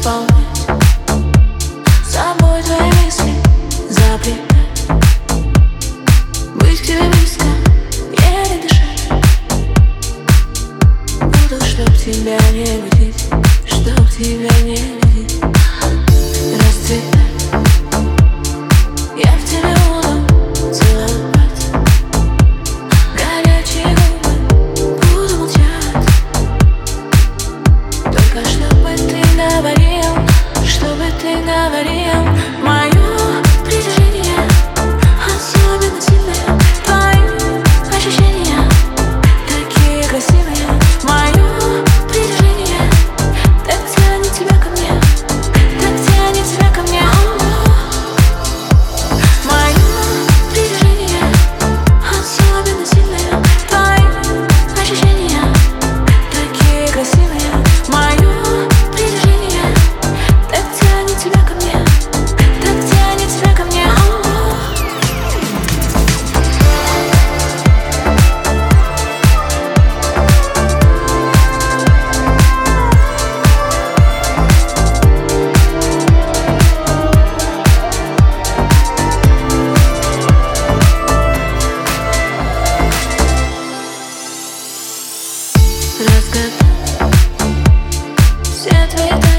заполнять Собой твои мысли запрягать Быть к тебе близко, еле дышать Буду, чтоб тебя не будить, чтоб тебя не Расцвет Все твои